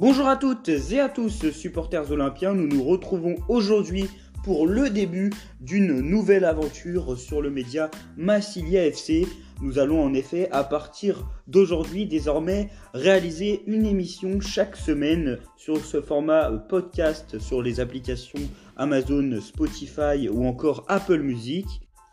Bonjour à toutes et à tous, supporters olympiens. Nous nous retrouvons aujourd'hui pour le début d'une nouvelle aventure sur le média Massilia FC. Nous allons en effet, à partir d'aujourd'hui, désormais réaliser une émission chaque semaine sur ce format podcast sur les applications Amazon, Spotify ou encore Apple Music.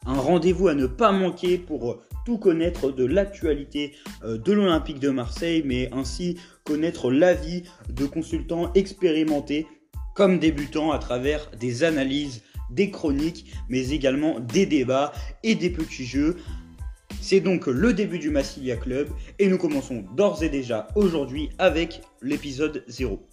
Un rendez-vous à ne pas manquer pour tout connaître de l'actualité euh, de l'Olympique de Marseille, mais ainsi connaître l'avis de consultants expérimentés comme débutants à travers des analyses, des chroniques, mais également des débats et des petits jeux. C'est donc le début du Massilia Club et nous commençons d'ores et déjà aujourd'hui avec l'épisode 0.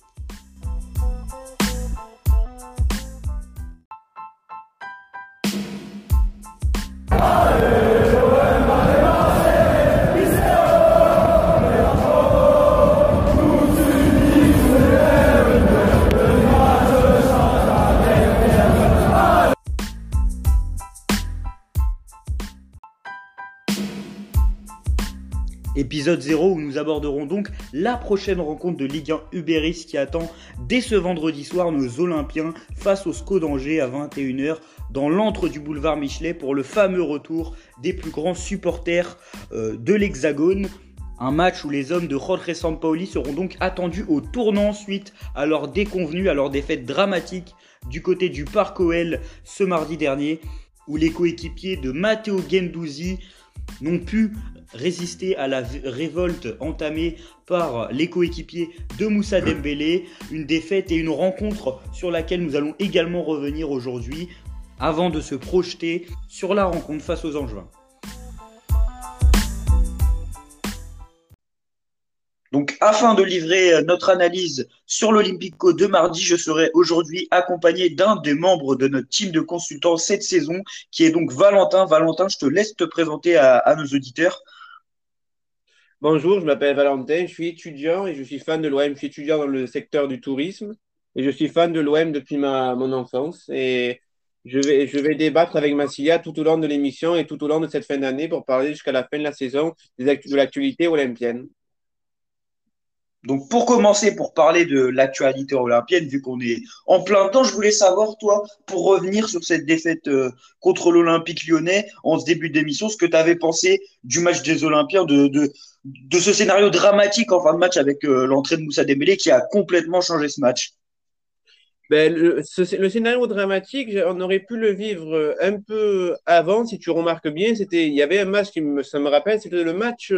Épisode 0 où nous aborderons donc la prochaine rencontre de Ligue 1 Uberis qui attend dès ce vendredi soir nos Olympiens face au SCO d'Angers à 21h dans l'antre du boulevard Michelet pour le fameux retour des plus grands supporters euh, de l'Hexagone. Un match où les hommes de Jorge Sampaoli seront donc attendus au tournant suite à leur déconvenue, à leur défaite dramatique du côté du Parc OL ce mardi dernier, où les coéquipiers de Matteo Gendouzi n'ont pu résister à la révolte entamée par les coéquipiers de Moussa Dembélé, une défaite et une rencontre sur laquelle nous allons également revenir aujourd'hui avant de se projeter sur la rencontre face aux Angevins. Donc, afin de livrer euh, notre analyse sur l'Olympico de mardi, je serai aujourd'hui accompagné d'un des membres de notre team de consultants cette saison, qui est donc Valentin. Valentin, je te laisse te présenter à, nos auditeurs. Bonjour, je m'appelle Valentin, je suis étudiant et je suis fan de l'OM. Je suis étudiant dans le secteur du tourisme et je suis fan de l'OM depuis ma, mon enfance. Et je vais, je vais débattre avec Massilia tout au long de l'émission et tout au long de cette fin d'année pour parler jusqu'à la fin de la saison de l'actualité olympienne. Donc pour commencer, pour parler de l'actualité olympienne, vu qu'on est en plein temps, je voulais savoir, toi, pour revenir sur cette défaite euh, contre l'Olympique lyonnais en ce début d'émission, ce que tu avais pensé du match des Olympiens, de, ce scénario dramatique en fin de match avec euh, l'entrée de Moussa Dembélé qui a complètement changé ce match. Ben, le, scénario dramatique, on aurait pu le vivre euh, un peu avant, si tu remarques bien. Il y avait un match qui me, ça me rappelle, c'était le match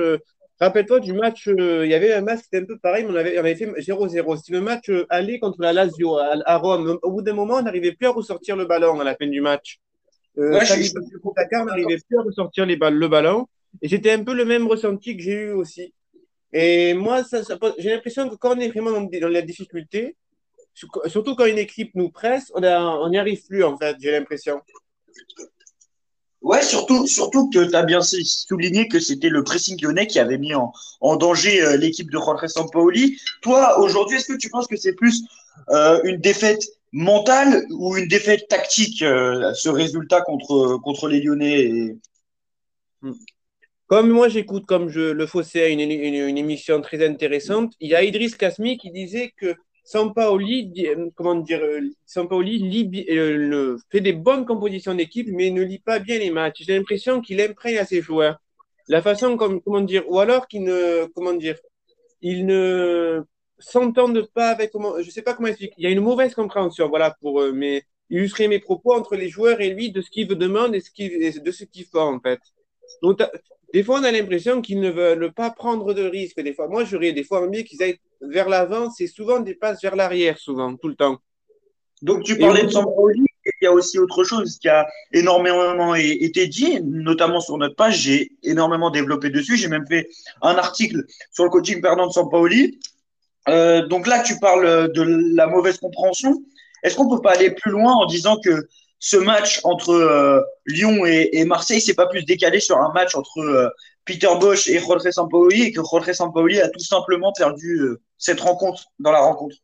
Rappelle-toi du match, euh, il y avait un match qui était un peu pareil, mais on avait, on avait fait 0-0. C'était le match euh, aller contre la Lazio à, Rome. Au bout d'un moment, on n'arrivait plus à ressortir le ballon à la fin du match. Euh, on n'arrivait plus à ressortir les balles, le ballon. Et c'était un peu le même ressenti que j'ai eu aussi. Et moi, ça, j'ai l'impression que quand on est vraiment dans, dans, la difficulté, surtout quand une équipe nous presse, on n'y arrive plus, en fait, j'ai l'impression. Ouais, surtout, surtout que tu as bien souligné que c'était le pressing lyonnais qui avait mis en, danger euh, l'équipe de Jorge Sampaoli. Toi, aujourd'hui, est-ce que tu penses que c'est plus euh, une défaite mentale ou une défaite tactique, euh, ce résultat contre, contre les Lyonnais hmm. Comme moi, j'écoute, comme je le faisais, une, une, émission très intéressante, il y a Idriss Kasmi qui disait que Sampaoli, euh, comment dire, euh, Sampaoli euh, fait des bonnes compositions d'équipe, mais ne lit pas bien les matchs. J'ai l'impression qu'il imprègne à ses joueurs. La façon, comme, comment dire, ou alors qu'il ne, comment dire, il ne s'entendent pas avec, comment, je sais pas comment expliquer. Il y a une mauvaise compréhension, voilà, pour mais illustrer mes propos entre les joueurs et lui de ce qu'il demande et ce qu'il, de ce qu'il fait, en fait. Donc, des fois, on a l'impression qu'ils ne veulent pas prendre de risques. Des fois, moi, j'aurais des fois envie qu'ils aillent vers l'avant. C'est souvent des passes vers l'arrière, souvent, tout le temps. Donc, tu parlais de Sampaoli. Il y a aussi autre chose qui a énormément été dit, notamment sur notre page. J'ai énormément développé dessus. J'ai même fait un article sur le coaching perdant de Sampaoli. Euh, donc là, tu parles de la mauvaise compréhension. Est-ce qu'on peut pas aller plus loin en disant que ce match entre euh, Lyon et, Marseille s'est pas plus décalé sur un match entre euh, Peter Bosch et Jorge Sampaoli et que Jorge Sampaoli a tout simplement perdu euh, cette rencontre dans la rencontre.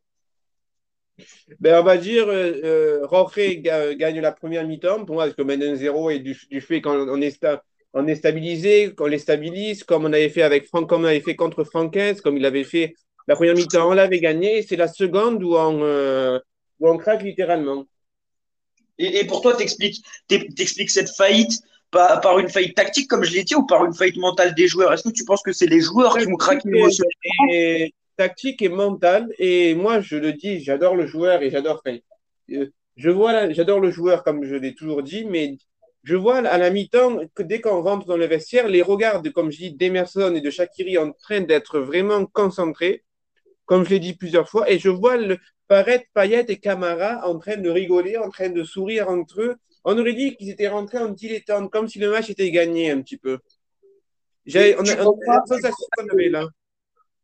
Ben, on va dire, Jorge gagne la première mi-temps, pour moi, parce que maintenant 0 et du, fait qu'on est, est stabilisé, qu'on les stabilise, comme on avait fait avec comme on avait fait contre Franquès, comme il avait fait La première mi-temps, on l'avait gagné, et c'est la seconde où on, où on craque littéralement. Et, et pour toi, t'expliques t'expliques cette faillite par, par, une faillite tactique, comme je l'ai dit, ou par une faillite mentale des joueurs? Est-ce que tu penses que c'est les joueurs qui vont craquer émotionnellement Tactique et mentale. Et moi, je le dis, j'adore le joueur et j'adore. Euh, je vois, j'adore le joueur, comme je l'ai toujours dit, mais je vois à la mi-temps que dès qu'on rentre dans le vestiaire, les regards, de, comme je dis, d'Emerson et de Shakiri en train d'être vraiment concentrés, comme je l'ai dit plusieurs fois, et je vois le Paret, Payet et Camara en train de rigoler, en train de sourire entre eux. On aurait dit qu'ils étaient rentrés en dilettante, comme si le match était gagné un petit peu. On a, on a sensation qu'on avait là.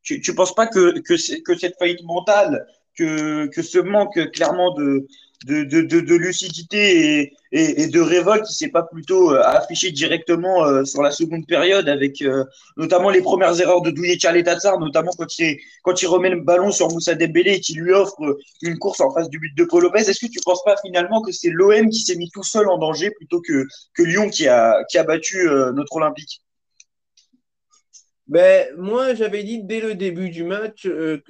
Tu, tu penses pas que, que, que cette faillite mentale, que, que ce manque clairement de, de, de, de, lucidité et, de révolte qui s'est pas plutôt euh, affiché directement euh, sur la seconde période avec euh, notamment les premières erreurs de Douye Tchaletatsar, notamment quand il, quand il remet le ballon sur Moussa Dembélé et qu'il lui offre une course en face du but de Paul Lopez. Est-ce que tu penses pas finalement que c'est l'OM qui s'est mis tout seul en danger plutôt que, que Lyon qui a, qui a battu notre Olympique? Ben, moi, j'avais dit dès le début du match euh,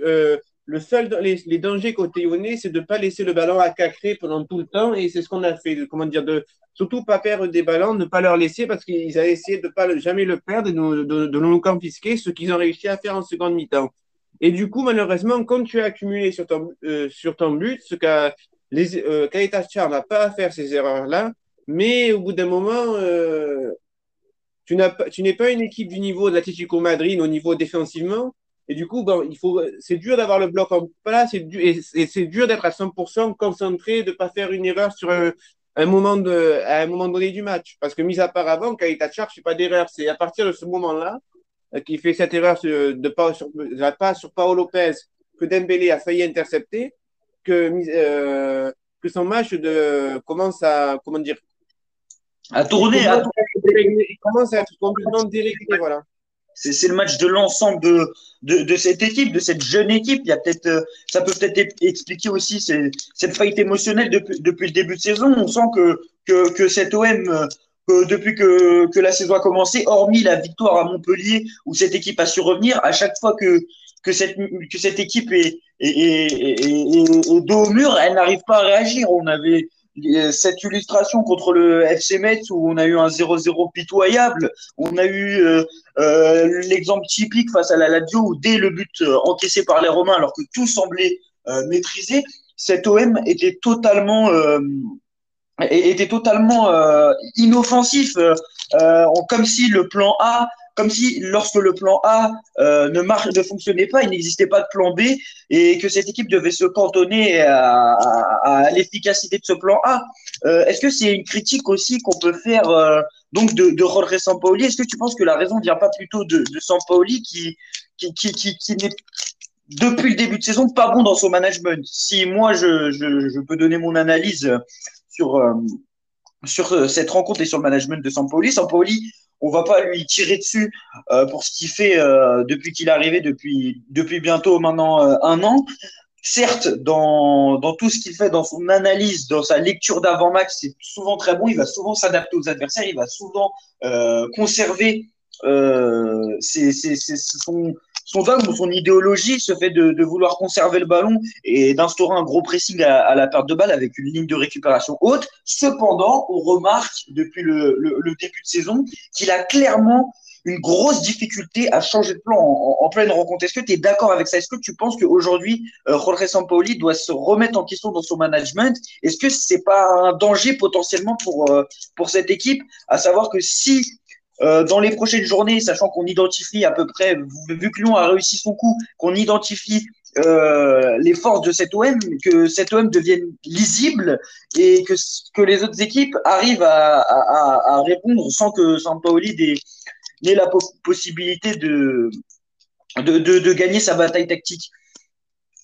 le seul, les, dangers côté lyonnais, c'est de ne pas laisser le ballon à cacrer pendant tout le temps. Et c'est ce qu'on a fait. Comment dire, de surtout pas perdre des ballons, ne pas leur laisser parce qu'ils avaient essayé de pas jamais le perdre et de, de, de nous confisquer, ce qu'ils ont réussi à faire en seconde mi-temps. Et du coup, malheureusement, quand tu as accumulé sur ton, euh, sur ton but, ce qu'a euh, n'a pas à faire ces erreurs-là, mais au bout d'un moment, euh, tu n'es pas une équipe du niveau de l'Atlético Madrid au niveau défensivement, et du coup, bon, il faut, c'est dur d'avoir le bloc en place et, et c'est dur d'être à 100% concentré, de pas faire une erreur sur un, un, moment de, à un moment donné du match. Parce que, mis à part avant, quand il t'a charge, c'est pas d'erreur. C'est à partir de ce moment-là euh, qu'il fait cette erreur de pas sur, la passe sur Paolo Lopez que Dembélé a failli intercepter, que, euh, que son match de, commence à, comment dire, à tourner, il à tourner. Il commence à être complètement déréglé, voilà. C'est le match de l'ensemble de, de, de, cette équipe, de cette jeune équipe. Il y a peut-être, euh, ça peut peut-être expliquer aussi cette faillite émotionnelle depuis, depuis le début de saison. On sent que, que, que cet OM, euh, que depuis que, que la saison a commencé, hormis la victoire à Montpellier où cette équipe a su revenir, à chaque fois que, que, cette, que cette équipe est, est, est, est dos au mur, elle n'arrive pas à réagir. On avait, cette illustration contre le FC Metz où on a eu un 0-0 pitoyable, on a eu euh, euh, l'exemple typique face à la Lazio où dès le but euh, encaissé par les Romains alors que tout semblait maîtrisé, cet OM était totalement était totalement inoffensif, comme si le plan A comme si lorsque le plan A euh, ne, marche, ne fonctionnait pas, il n'existait pas de plan B et que cette équipe devait se cantonner à, l'efficacité de ce plan A. Euh, Est-ce que c'est une critique aussi qu'on peut faire euh, donc de, de Jorge Sampaoli? Est-ce que tu penses que la raison ne vient pas plutôt de, de Sampaoli qui, qui, qui, qui, n'est depuis le début de saison pas bon dans son management? Si moi je, peux donner mon analyse sur, sur cette rencontre et sur le management de Sampaoli, Sampaoli on va pas lui tirer dessus euh, pour ce qu'il fait euh, depuis qu'il est arrivé, depuis, depuis bientôt maintenant euh, un an. Certes, dans, dans tout ce qu'il fait, dans son analyse, dans sa lecture d'avant-match, c'est souvent très bon. Il va souvent s'adapter aux adversaires, il va souvent euh, conserver euh, ses, ses, ses, son, son dogme ou son idéologie se fait de, vouloir conserver le ballon et d'instaurer un gros pressing à, la perte de balle avec une ligne de récupération haute. Cependant, on remarque depuis le, début de saison qu'il a clairement une grosse difficulté à changer de plan en pleine rencontre. Est-ce que tu es d'accord avec ça? Est-ce que tu penses qu'aujourd'hui, euh, Jorge Sampaoli doit se remettre en question dans son management? Est-ce que c'est pas un danger potentiellement pour, euh, pour cette équipe? À savoir que si euh, dans les prochaines journées, sachant qu'on identifie à peu près, vu que Lyon a réussi son coup, qu'on identifie euh, les forces de cet OM, que cet OM devienne lisible et que, que les autres équipes arrivent à, à, à répondre sans que Sampaoli n'ait la possibilité de, de, de, de gagner sa bataille tactique.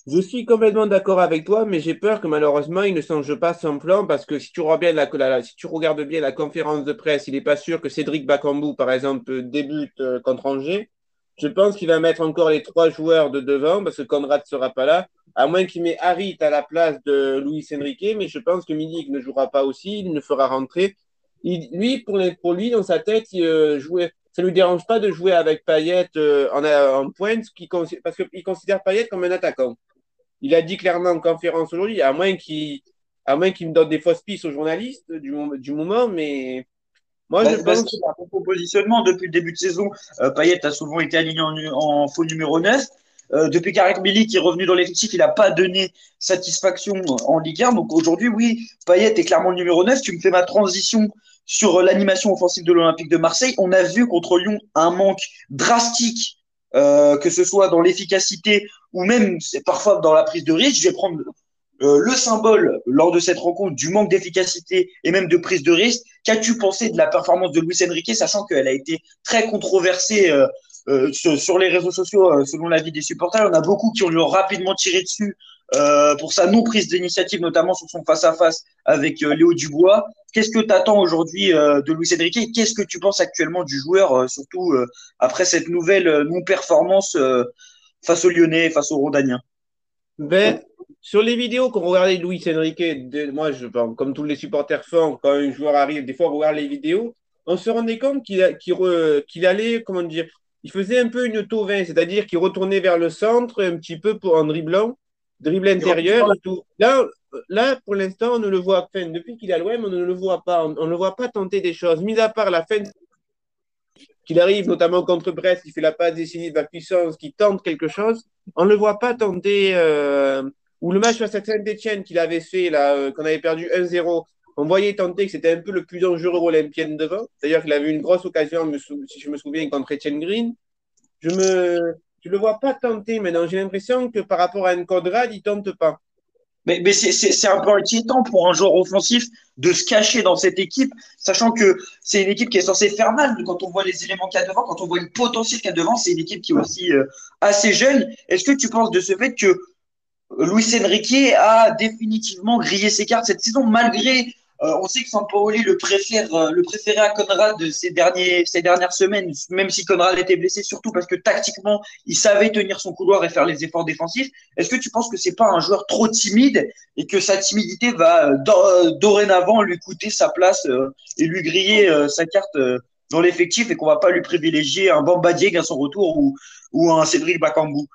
Je suis complètement d'accord avec toi, mais j'ai peur que malheureusement, il ne songe pas son plan parce que si tu, bien la, si tu regardes bien la conférence de presse, il n'est pas sûr que Cédric Bakambu, par exemple, débute euh, contre Angers. Je pense qu'il va mettre encore les trois joueurs de devant parce que Conrad ne sera pas là, à moins qu'il mette Harit à la place de Luis Enrique, mais je pense que Milik ne jouera pas aussi, il ne fera rentrer. Lui, pour, lui, dans sa tête, il, euh, jouait, ça lui dérange pas de jouer avec Payet euh, en, en pointe, parce qu'il considère Payet comme un attaquant. Il a dit clairement en conférence aujourd'hui, à moins qu'il à moins qu'il me donne des fausses pistes aux journalistes du, du moment, mais moi, je pense que son positionnement depuis le début de saison, euh, Payet a souvent été aligné en, en faux numéro 9. Euh, depuis qu'Arek Billy qui est revenu dans l'effectif, il n'a pas donné satisfaction en Ligue 1. Donc aujourd'hui, oui, Payet est clairement le numéro 9. Tu me fais ma transition sur l'animation offensive de l'Olympique de Marseille. On a vu contre Lyon un manque drastique euh, que ce soit dans l'efficacité ou même parfois dans la prise de risque. Je vais prendre euh, le symbole lors de cette rencontre du manque d'efficacité et même de prise de risque. Qu'as-tu pensé de la performance de Luis Enrique, sachant qu'elle a été très controversée euh, sur, les réseaux sociaux, selon l'avis des supporters, en a beaucoup qui ont rapidement tiré dessus euh, pour sa non prise d'initiative, notamment sur son face-à-face avec euh, Léo Dubois. Qu'est-ce que tu attends aujourd'hui euh, de Luis Enrique? Qu'est-ce que tu penses actuellement du joueur, surtout après cette nouvelle non-performance face aux Lyonnais, face aux Rondaniens? Ben, Sur les vidéos qu'on regardait Luis Enrique, moi, je, comme tous les supporters font, quand un joueur arrive, des fois on regarde les vidéos, on se rendait compte qu'il allait, comment dire, il faisait un peu une tauvin, c'est-à-dire qu'il retournait vers le centre un petit peu pour, en dribblant dribble intérieur et tout. Là, là pour l'instant, on ne le voit pas. Depuis qu'il a l'OM, on ne le voit pas. On ne le voit pas tenter des choses. Mis à part la fin qu'il arrive, notamment contre Brest, qui fait la passe décennie de la puissance, qui tente quelque chose, on ne le voit pas tenter. Euh, ou le match face à Saint-Etienne qu'il avait fait, là, euh, qu'on avait perdu 1-0, on voyait tenter que c'était un peu le plus dangereux olympien devant. D'ailleurs, qu'il avait une grosse occasion, si je me souviens, contre Etienne Green. Je tu le vois pas tenter maintenant. J'ai l'impression que par rapport à un Conrad, il tente pas. Mais, mais c'est un peu inquiétant pour un joueur offensif de se cacher dans cette équipe, sachant que c'est une équipe qui est censée faire mal. Quand on voit les éléments qu'il y a devant, quand on voit le potentiel qu'il y a devant, c'est une équipe qui est aussi euh, assez jeune. Est-ce que tu penses de ce fait que Luis Enrique a définitivement grillé ses cartes cette saison, malgré euh, on sait que Sampaoli le préfère, euh, le préférait à Conrad ces, derniers, ces dernières semaines, même si Conrad était blessé, surtout parce que tactiquement, il savait tenir son couloir et faire les efforts défensifs. Est-ce que tu penses que c'est pas un joueur trop timide et que sa timidité va euh, dorénavant lui coûter sa place et lui griller sa carte dans l'effectif et qu'on va pas lui privilégier un Bamba Dieng à son retour ou, ou un Cédric Bakambu?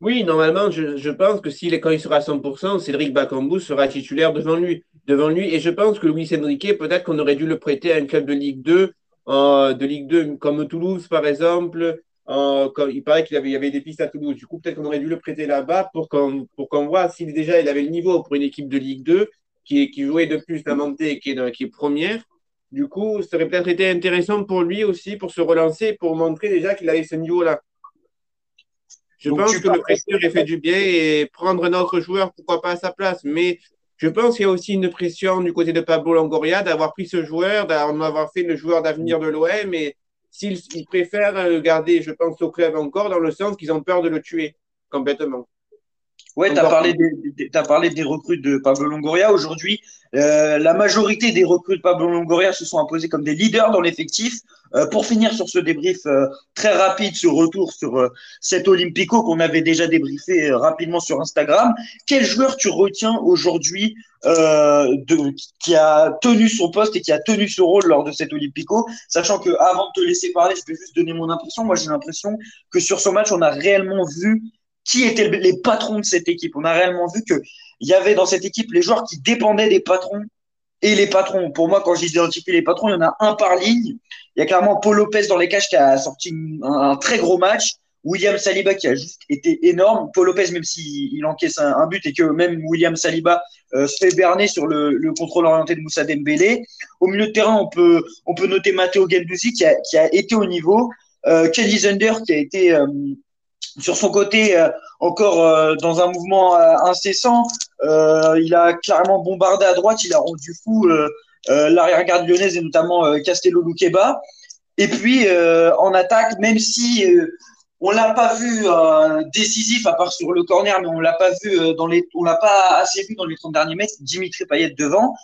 Oui, normalement, je, pense que s'il quand il sera à 100%, Cédric Bakambu sera titulaire devant lui devant lui. Et je pense que Luis Enrique, peut-être qu'on aurait dû le prêter à un club de Ligue 2, euh, de Ligue 2 comme Toulouse, par exemple. Euh, il paraît qu'il avait, y avait des pistes à Toulouse. Du coup, peut-être qu'on aurait dû le prêter là-bas pour qu'on pour qu'on voit s'il déjà il avait le niveau pour une équipe de Ligue 2 qui, qui jouait de plus la montée qui est, qui est première. Du coup, ça aurait peut-être été intéressant pour lui aussi, pour se relancer, pour montrer déjà qu'il avait ce niveau-là. Je pense que le presseur est fait du bien et prendre un autre joueur, pourquoi pas à sa place. Mais je pense qu'il y a aussi une pression du côté de Pablo Longoria d'avoir pris ce joueur, d'avoir fait le joueur d'avenir de l'OM, mais s'ils préfèrent le garder, je pense, au club encore, dans le sens qu'ils ont peur de le tuer complètement. Ouais, tu as, parlé des, as parlé des recrues de Pablo Longoria. Aujourd'hui, euh, la majorité des recrues de Pablo Longoria se sont imposées comme des leaders dans l'effectif. Euh, pour finir sur ce débrief euh, très rapide, ce retour sur cet Olympico qu'on avait déjà débriefé rapidement sur Instagram, quel joueur tu retiens aujourd'hui qui a tenu son poste et qui a tenu ce rôle lors de cet Olympico? Sachant que avant de te laisser parler, je vais juste donner mon impression. Moi, j'ai l'impression que sur ce match, on a réellement vu qui étaient les patrons de cette équipe. On a réellement vu qu'il y avait dans cette équipe les joueurs qui dépendaient des patrons et les patrons. Pour moi, quand j'identifie les patrons, il y en a un par ligne. Il y a clairement Paul Lopez dans les cages qui a sorti un, très gros match. William Saliba qui a juste été énorme. Paul Lopez, même s'il encaisse un, but et que même William Saliba euh, se fait berner sur le, contrôle orienté de Moussa Dembélé. Au milieu de terrain, on peut, noter Matteo Gendouzi qui a, qui a été au niveau. Euh, Kelly Zunder qui a été euh, sur son côté, euh, encore euh, dans un mouvement euh, incessant, il a clairement bombardé à droite, il a rendu fou l'arrière-garde lyonnaise et notamment Castello Luqueba. Et puis en attaque, même si on l'a pas vu décisif à part sur le corner, mais on l'a pas vu dans les, on l'a pas assez vu dans les 30 derniers mètres. Dimitri Payet devant.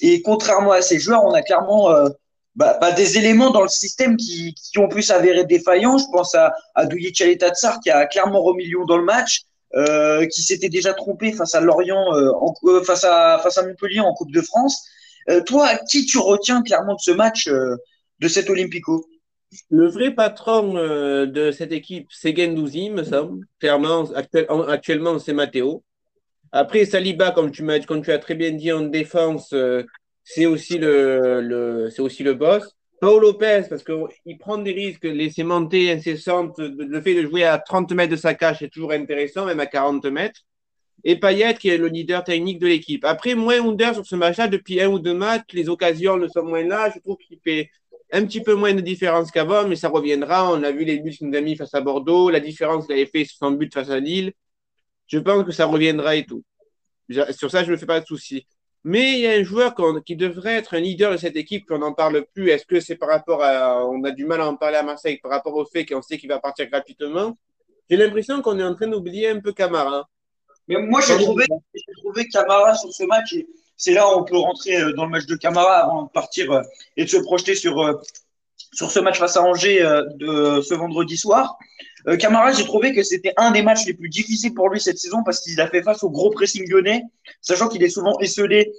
Et contrairement à ces joueurs, on a clairement bah, bah, des éléments dans le système qui, qui ont pu s'avérer défaillants. Je pense à, à Douye Tsar qui a clairement remis Lyon dans le match, euh, qui s'était déjà trompé face à Lorient, euh, en, euh, face, à, face à Montpellier en Coupe de France. Toi, qui tu retiens clairement de ce match, de cet Olympico? Le vrai patron de cette équipe, c'est Gendouzi, me semble. Clairement, actuellement, c'est Matteo. Après, Saliba, comme tu, comme tu as très bien dit en défense, c'est aussi le, boss. Paul Lopez, parce qu'il prend des risques, les montées incessantes, le fait de jouer à 30 mètres de sa cage est toujours intéressant, même à 40 mètres. Et Payet, qui est le leader technique de l'équipe. Après, moins Under sur ce match-là, depuis un ou deux matchs, les occasions ne sont moins là. Je trouve qu'il fait un petit peu moins de différence qu'avant, mais ça reviendra. On a vu les buts qu'il nous a mis face à Bordeaux, la différence qu'il avait fait sur son but face à Lille. Je pense que ça reviendra et tout. Sur ça, je ne me fais pas de soucis. Mais il y a un joueur qui devrait être un leader de cette équipe, qu'on n'en parle plus. Est-ce que c'est par rapport à. On a du mal à en parler à Marseille par rapport au fait qu'on sait qu'il va partir gratuitement? J'ai l'impression qu'on est en train d'oublier un peu Camara. Mais moi, j'ai trouvé, trouvé Camara sur ce match c'est là où on peut rentrer euh, dans le match de Camara avant de partir euh, et de se projeter sur, euh, sur ce match face à Angers de ce vendredi soir. Camara, j'ai trouvé que c'était un des matchs les plus difficiles pour lui cette saison parce qu'il a fait face au gros pressing lyonnais, sachant qu'il est souvent esselé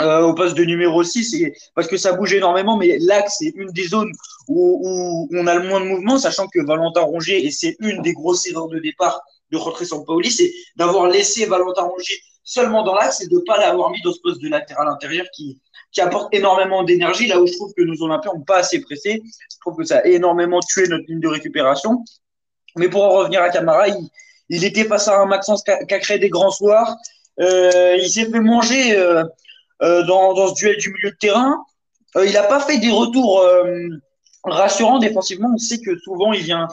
au poste de numéro 6 et, parce que ça bouge énormément, mais l'axe c'est une des zones où, où, on a le moins de mouvement, sachant que Valentin Rongier, et c'est une des grosses erreurs de départ de Jorge Sampaoli, c'est d'avoir laissé Valentin Rongier seulement dans l'axe et de pas l'avoir mis dans ce poste de latéral intérieur qui, qui apporte énormément d'énergie, là où je trouve que nos Olympiens n'ont pas assez pressé. Je trouve que ça a énormément tué notre ligne de récupération. Mais pour en revenir à Camara, il, était face à un Maxence créé des grands soirs. Euh, il s'est fait manger euh, euh, dans, ce duel du milieu de terrain. il n'a pas fait des retours rassurant défensivement. On sait que souvent il vient,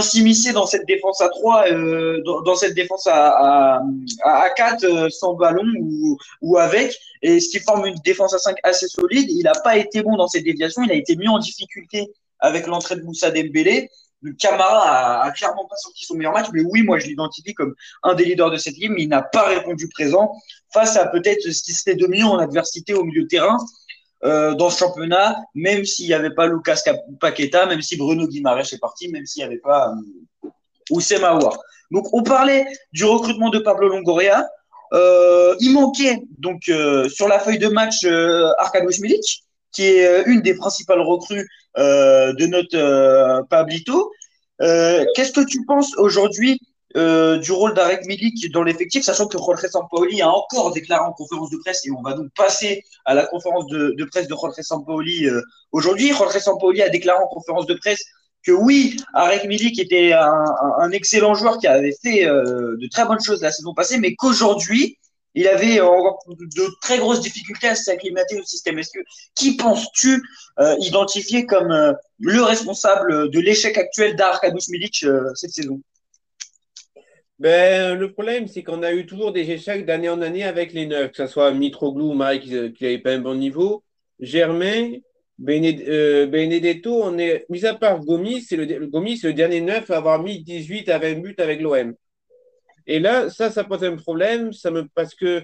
s'immiscer dans cette défense à 3, euh, dans, cette défense à, à, à 4 euh, sans ballon ou, avec, et ce qui forme une défense à 5 assez solide. Il n'a pas été bon dans cette déviation. Il a été mis en difficulté avec l'entrée de Moussa Dembélé. Camara a, clairement pas sorti son meilleur match, mais oui, moi je l'identifie comme un des leaders de cette équipe, mais il n'a pas répondu présent face à peut-être ce qui serait de mieux en adversité au milieu de terrain. Euh, dans ce championnat, même s'il n'y avait pas Lucas Paqueta, même si Bruno Guimaraes est parti, même s'il n'y avait pas euh, Oussem. Donc, on parlait du recrutement de Pablo Longoria. Euh, il manquait donc euh, sur la feuille de match euh, Arkadiusz Milik, qui est une des principales recrues de notre Pablito. Qu'est-ce que tu penses aujourd'hui euh, du rôle d'Arek Milik dans l'effectif, sachant que Jorge Sampaoli a encore déclaré en conférence de presse, et on va donc passer à la conférence de, presse de Jorge Sampaoli euh, aujourd'hui. Jorge Sampaoli a déclaré en conférence de presse que oui, Arek Milik était un, excellent joueur qui avait fait euh, de très bonnes choses la saison passée, mais qu'aujourd'hui, il avait de très grosses difficultés à s'acclimater au système. Est-ce que qui penses-tu identifier comme le responsable de l'échec actuel d'Arkadiusz Milik cette saison? Ben, le problème, c'est qu'on a eu toujours des échecs d'année en année avec les neufs, que ce soit Mitroglou ou Mike qui n'avait pas un bon niveau. Germain, euh, Benedetto, on est, mis à part Gomis, c'est le, le dernier neuf à avoir mis 18 à 20 buts avec l'OM. Et là, ça, ça pose un problème, ça me, parce que,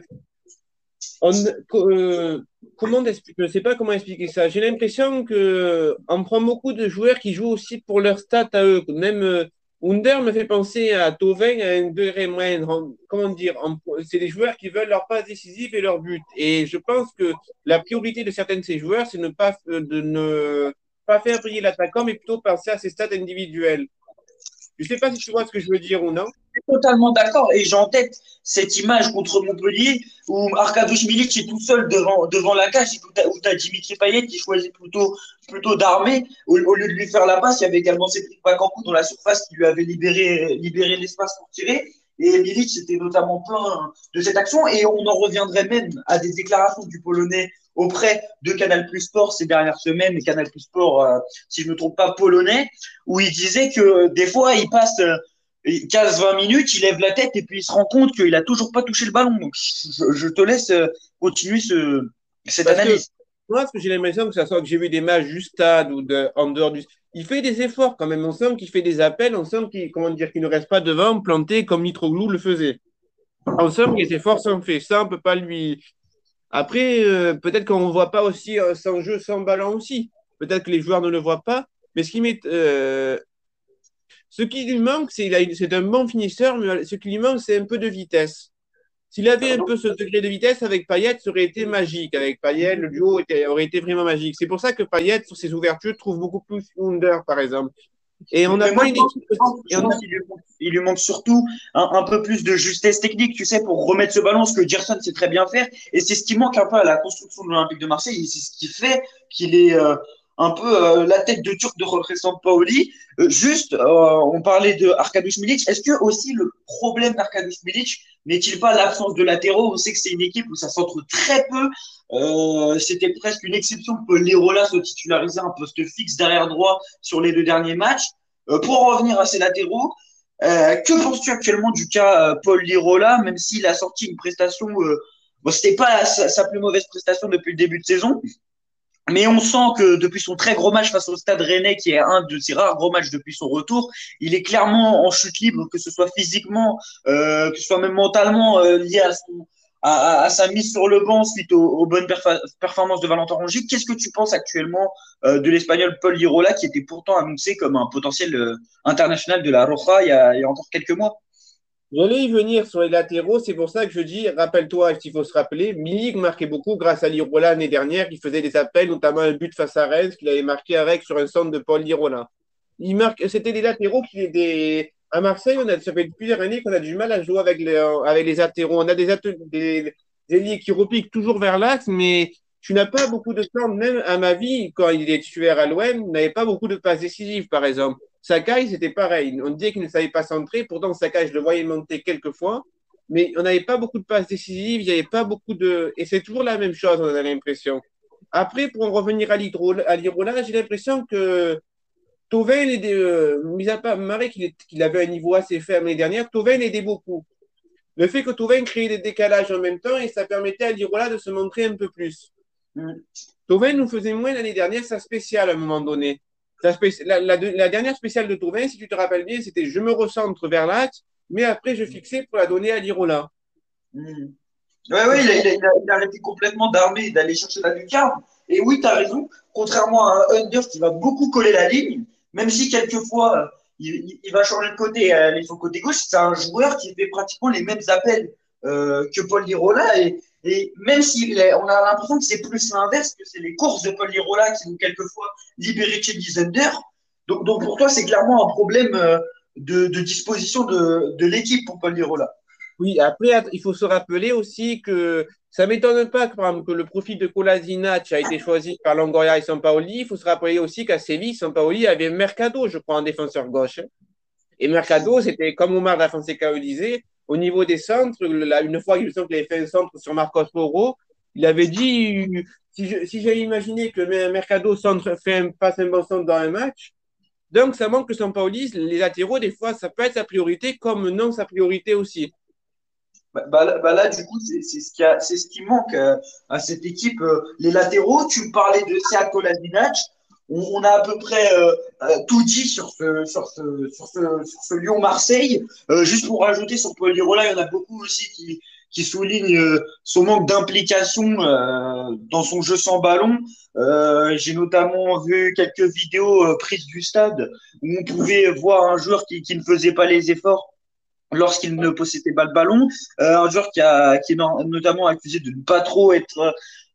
on, euh, je ne sais pas comment expliquer ça. J'ai l'impression que on prend beaucoup de joueurs qui jouent aussi pour leur stats à eux, même, euh, Under me fait penser à Tovin à un degré moindre. Comment dire C'est des joueurs qui veulent leur passe décisive et leur but. Et je pense que la priorité de certains de ces joueurs, c'est de ne pas faire briller l'attaquant, mais plutôt penser à ses stats individuels. Je ne sais pas si tu vois ce que je veux dire ou non. Je suis totalement d'accord. Et j'ai en tête cette image contre Montpellier où Arkadouche Milic est tout seul devant, devant la cage, où tu as, Dimitri Payet qui choisit plutôt, plutôt d'armer. Au, lieu de lui faire la passe, il y avait également Cédric Bakambu dans la surface qui lui avait libéré, libéré l'espace pour tirer. Et Milic s'était notamment plein de cette action. Et on en reviendrait même à des déclarations du Polonais auprès de Canal Plus Sport ces dernières semaines, Canal Plus Sport, euh, si je ne me trompe pas, polonais, où il disait que euh, des fois, il passe 15-20 euh, minutes, il lève la tête et puis il se rend compte qu'il a toujours pas touché le ballon. Donc, je, te laisse continuer ce, cette analyse. moi, ce que j'ai l'impression que ça soit que j'ai vu des matchs juste stade ou de, en dehors du. Il fait des efforts quand même. On sent qu'il fait des appels. On sent qu'il, comment dire, qu'il ne reste pas devant, planté comme Nitroglou le faisait. On sent que les efforts sont faits. Ça, on peut pas lui, après, euh, peut-être qu'on ne voit pas aussi euh, jeu, sans ballon aussi. Peut-être que les joueurs ne le voient pas. Mais ce qui, euh, lui manque, c'est c'est un bon finisseur, mais ce qui lui manque, c'est un peu de vitesse. S'il avait un peu ce degré de vitesse avec Payet, ça aurait été magique. Avec Payet, le duo aurait été vraiment magique. C'est pour ça que Payet, sur ses ouvertures, trouve beaucoup plus Under, par exemple. Et on a pas une Il, lui manque surtout un, peu plus de justesse technique, tu sais, pour remettre ce ballon, ce que Gerson sait très bien faire. Et c'est ce qui manque un peu à la construction de l'Olympique de Marseille. C'est ce qui fait qu'il est euh, un peu euh, la tête de Turc de représentant Paoli. Euh, juste, on parlait de Arkadiusz Milic. Est-ce que aussi le problème d'Arkadiusz Milic n'est-il pas l'absence de latéraux? On sait que c'est une équipe où ça centre très peu. Euh, c'était presque une exception que Paul Lirola soit titularisé un poste fixe derrière droit sur les deux derniers matchs. Euh, pour en revenir à ces latéraux, euh, que penses-tu actuellement du cas Paul Lirola, même s'il a sorti une prestation, bon, c'était pas sa, plus mauvaise prestation depuis le début de saison, mais on sent que depuis son très gros match face au Stade Rennais, qui est un de ses rares gros matchs depuis son retour, il est clairement en chute libre, que ce soit physiquement, que ce soit même mentalement lié à son, à, sa mise sur le banc suite aux, bonnes performances de Valentin Rongier. Qu'est-ce que tu penses actuellement euh, de l'Espagnol Paul Lirola, qui était pourtant annoncé comme un potentiel euh, international de la Roja il y, a, il y, a, encore quelques mois? J'allais y venir sur les latéraux, c'est pour ça que je dis, rappelle-toi, il faut se rappeler, Milik marquait beaucoup grâce à Lirola l'année dernière, il faisait des appels, notamment un but face à Rennes, qu'il avait marqué avec sur un centre de Paul Lirola. Il marque, c'était des latéraux qui étaient à Marseille, on a, ça fait plusieurs années qu'on a du mal à jouer avec les, avec les On a des, des, des qui repiquent toujours vers l'axe, mais tu n'as pas beaucoup de temps, même à ma vie, quand il est tueur à l'OM, n'avait pas beaucoup de passes décisives, par exemple. Sakai, c'était pareil. On disait qu'il ne savait pas centrer. Pourtant, Sakai, je le voyais monter quelques fois. Mais on n'avait pas beaucoup de passes décisives. Il n'y avait pas beaucoup de. Et c'est toujours la même chose, on a l'impression. Après, pour en revenir à l'Irola, j'ai l'impression que Tovin, euh, mis à part qu'il avait un niveau assez faible l'année dernière, Tovin aidait beaucoup. Le fait que Tovin créait des décalages en même temps, et ça permettait à Lirola de se montrer un peu plus. Tovin nous faisait moins l'année dernière sa spéciale à un moment donné. La, dernière spéciale de Tovin, si tu te rappelles bien, c'était je me recentre vers l'axe, mais après je fixais pour la donner à Lirola. Oui, mm. oui, il a, arrêté complètement d'armer, d'aller chercher la lucarne. Et oui, tu as raison, contrairement à un Under qui va beaucoup coller la ligne, même si quelquefois euh, il, va changer de côté et aller sur côté gauche, c'est un joueur qui fait pratiquement les mêmes appels euh, que Paul Lirola. Et, et même si on a l'impression que c'est plus l'inverse, que c'est les courses de Paul Lirola qui vont quelquefois libérer chez Zender. Donc, donc pour toi, c'est clairement un problème euh, de, disposition de, l'équipe pour Paul Lirola. Oui, après, il faut se rappeler aussi que ça m'étonne pas que, le profil de Kolasinac a été choisi par Longoria et Sampaoli. Il faut se rappeler aussi qu'à Séville, Sampaoli avait Mercado, je crois, en défenseur gauche. Et Mercado, c'était comme Omar da Fonseca le disait, au niveau des centres, une fois qu'il avait fait un centre sur Marcos Roro, il avait dit si j'ai si imaginé que Mercado centre, fait un, passe un bon centre dans un match, donc ça manque que Sampaoli, les latéraux, des fois, ça peut être sa priorité comme non sa priorité aussi. Bah, bah, bah, là, du coup, c'est ce, ce qui manque euh, à cette équipe. Euh, les latéraux, tu parlais de Seat Kolasinac. On, a à peu près euh, tout dit sur ce, sur ce, sur ce, Lyon-Marseille. juste pour rajouter sur Paul Lirola, il y en a beaucoup aussi qui, soulignent son manque d'implication dans son jeu sans ballon. J'ai notamment vu quelques vidéos prises du stade où on pouvait voir un joueur qui, qui ne faisait pas les efforts lorsqu'il ne possédait pas le ballon. Euh, un joueur qui, a, qui est notamment accusé de ne pas trop être euh,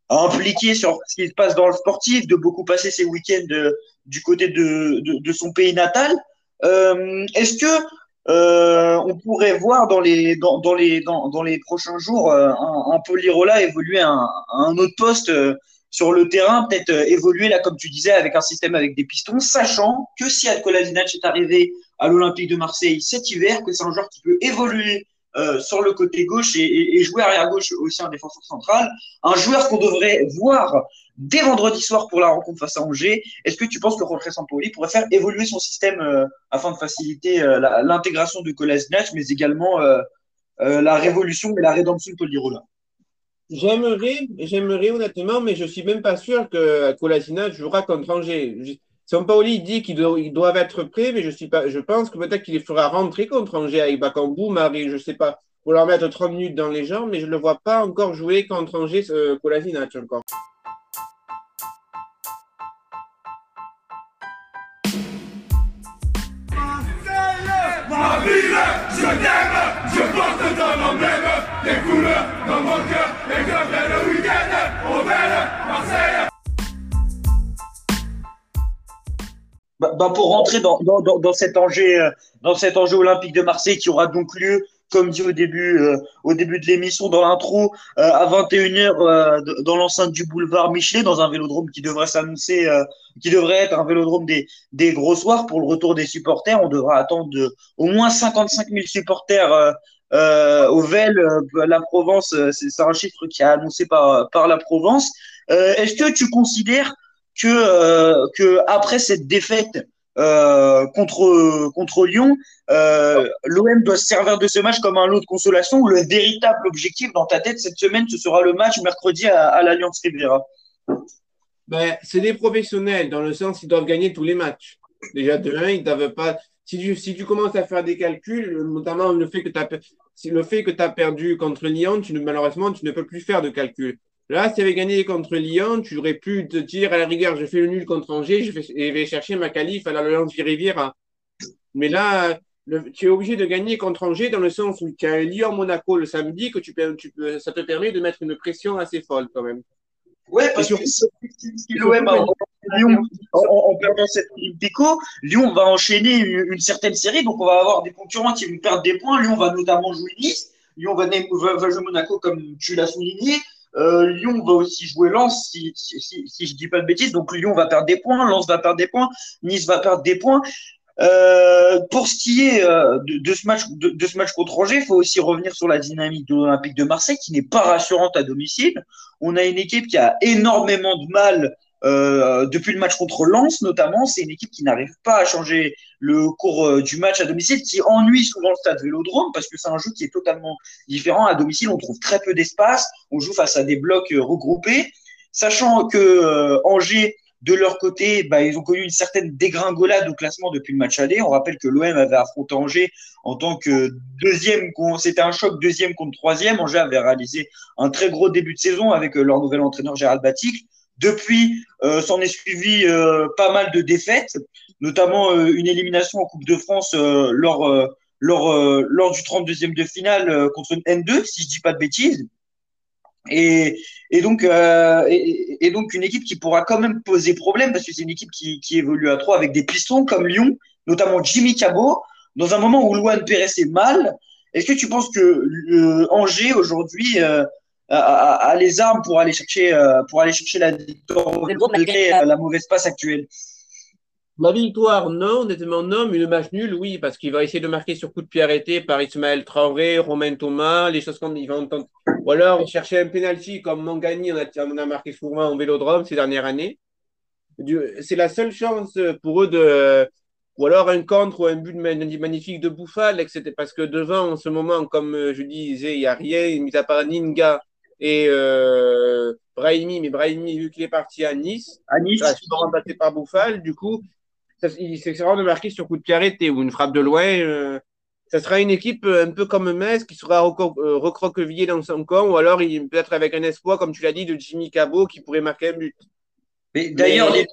impliqué sur ce qui se passe dans le sportif, de beaucoup passer ses week-ends euh, du côté de, son pays natal. Euh, Est-ce que euh, on pourrait voir dans les, dans, les, dans, les prochains jours un, un Polirola évoluer à un, autre poste sur le terrain, peut-être évoluer là, comme tu disais, avec un système avec des pistons, sachant que si Kolasinac est arrivé à l'Olympique de Marseille cet hiver, que c'est un joueur qui peut évoluer euh, sur le côté gauche et, jouer arrière gauche aussi en défenseur central. Un joueur qu'on devrait voir dès vendredi soir pour la rencontre face à Angers. Est-ce que tu penses que Jorge Sampaoli pourrait faire évoluer son système euh, afin de faciliter euh, l'intégration de Kolasinac, mais également euh, la révolution et la rédemption de Polirola J'aimerais, j'aimerais honnêtement, mais je suis même pas sûr que Kolasinac jouera contre Angers. Sampaoli dit qu'ils doivent, être prêts, mais je, pense que peut-être qu'il les fera rentrer contre Angers avec Bakambu, Marie, je sais pas, pour leur mettre 30 minutes dans les jambes, mais je ne le vois pas encore jouer contre Angers euh, Kolasinac encore. Bah, pour rentrer dans, dans, dans, cet enjeu, euh, dans cet enjeu olympique de Marseille qui aura donc lieu comme dit au début, euh, au début de l'émission, dans l'intro, euh, à 21h euh, dans l'enceinte du boulevard Michelet, dans un vélodrome qui devrait s'annoncer, qui devrait être un vélodrome des, des gros soirs pour le retour des supporters. On devra attendre au moins 55 000 supporters au VEL, la Provence. C'est un chiffre qui est annoncé par, par la Provence. Est-ce que tu considères que, que après cette défaite euh, contre contre Lyon, euh, l'OM doit se servir de ce match comme un lot de consolation où le véritable objectif dans ta tête cette semaine, ce sera le match mercredi à, à l'Alliance Riviera? Ben, c'est des professionnels dans le sens qu'ils doivent gagner tous les matchs. Déjà de ils doivent pas. Si tu, si tu commences à faire des calculs, notamment le fait que tu as, le as perdu contre Lyon, tu malheureusement, tu ne peux plus faire de calculs. Là, si tu avais gagné contre Lyon, tu aurais pu te dire à la rigueur, je fais le nul contre Angers, je, vais chercher ma qualif à la Lance Riviera. Mais là, tu es obligé de gagner contre Angers dans le sens où tu as un Lyon-Monaco le samedi, que tu, ça te permet de mettre une pression assez folle quand même. Ouais, parce que si l'OM Lyon, en, perdant cette Olympico, Lyon va enchaîner une, certaine série, donc on va avoir des concurrents qui vont perdre des points. Lyon va notamment jouer Nice, Lyon va, va jouer Monaco comme tu l'as souligné. Euh, Lyon va aussi jouer Lens, si, si, si, je dis pas de bêtises. Donc Lyon va perdre des points, Lens va perdre des points, Nice va perdre des points. Euh, pour ce qui est euh, de, de, ce match, de, de, ce match contre Angers, il faut aussi revenir sur la dynamique de l'Olympique de Marseille, qui n'est pas rassurante à domicile. On a une équipe qui a énormément de mal euh, depuis le match contre Lens, notamment. C'est une équipe qui n'arrive pas à changer le cours euh, du match à domicile, qui ennuie souvent le stade Vélodrome parce que c'est un jeu qui est totalement différent. À domicile, on trouve très peu d'espace, on joue face à des blocs euh, regroupés, sachant que Angers de leur côté, bah, ils ont connu une certaine dégringolade au classement depuis le match aller. On rappelle que l'OM avait affronté Angers en tant que deuxième, c'était un choc deuxième contre troisième. Angers avait réalisé un très gros début de saison avec leur nouvel entraîneur Gérald Batic. Depuis, euh, s'en est suivi euh, pas mal de défaites, notamment euh, une élimination en Coupe de France euh, lors, euh, lors, lors du 32e de finale contre une N2, si je dis pas de bêtises. Et, et donc, et, et, donc une équipe qui pourra quand même poser problème parce que c'est une équipe qui, qui évolue à trois avec des pistons comme Lyon, notamment Jimmy Cabot, dans un moment où Luan Pérez est mal. Est-ce que tu penses que Angers aujourd'hui a, les armes pour aller chercher, euh, pour aller chercher la victoire, la, la mauvaise passe actuelle. La victoire, non, honnêtement, non, mais le match nul, oui, parce qu'il va essayer de marquer sur coup de pied arrêté par Ismaël Traoré, Romain Thomas, les choses comme ils vont entendre. Ou alors chercher un penalty comme Mangani, on a, on a marqué souvent en vélodrome ces dernières années. C'est la seule chance pour eux de. Ou alors un contre ou un but magnifique de Bouffal, etc. Parce que devant, en ce moment, comme je disais, il n'y a rien, mis à part Ninga et euh, Brahimi, mais Brahimi, vu qu'il est parti à Nice, à Nice, il sera remplacé par Bouffal, du coup, ça, il s'essaiera de marquer sur coup de pied arrêté ou une frappe de loin. Euh, ça sera une équipe euh, un peu comme Metz qui sera euh, recroquevillée dans son camp, ou alors peut-être avec un espoir, comme tu l'as dit, de Jimmy Cabot qui pourrait marquer un but. Mais d'ailleurs, mais...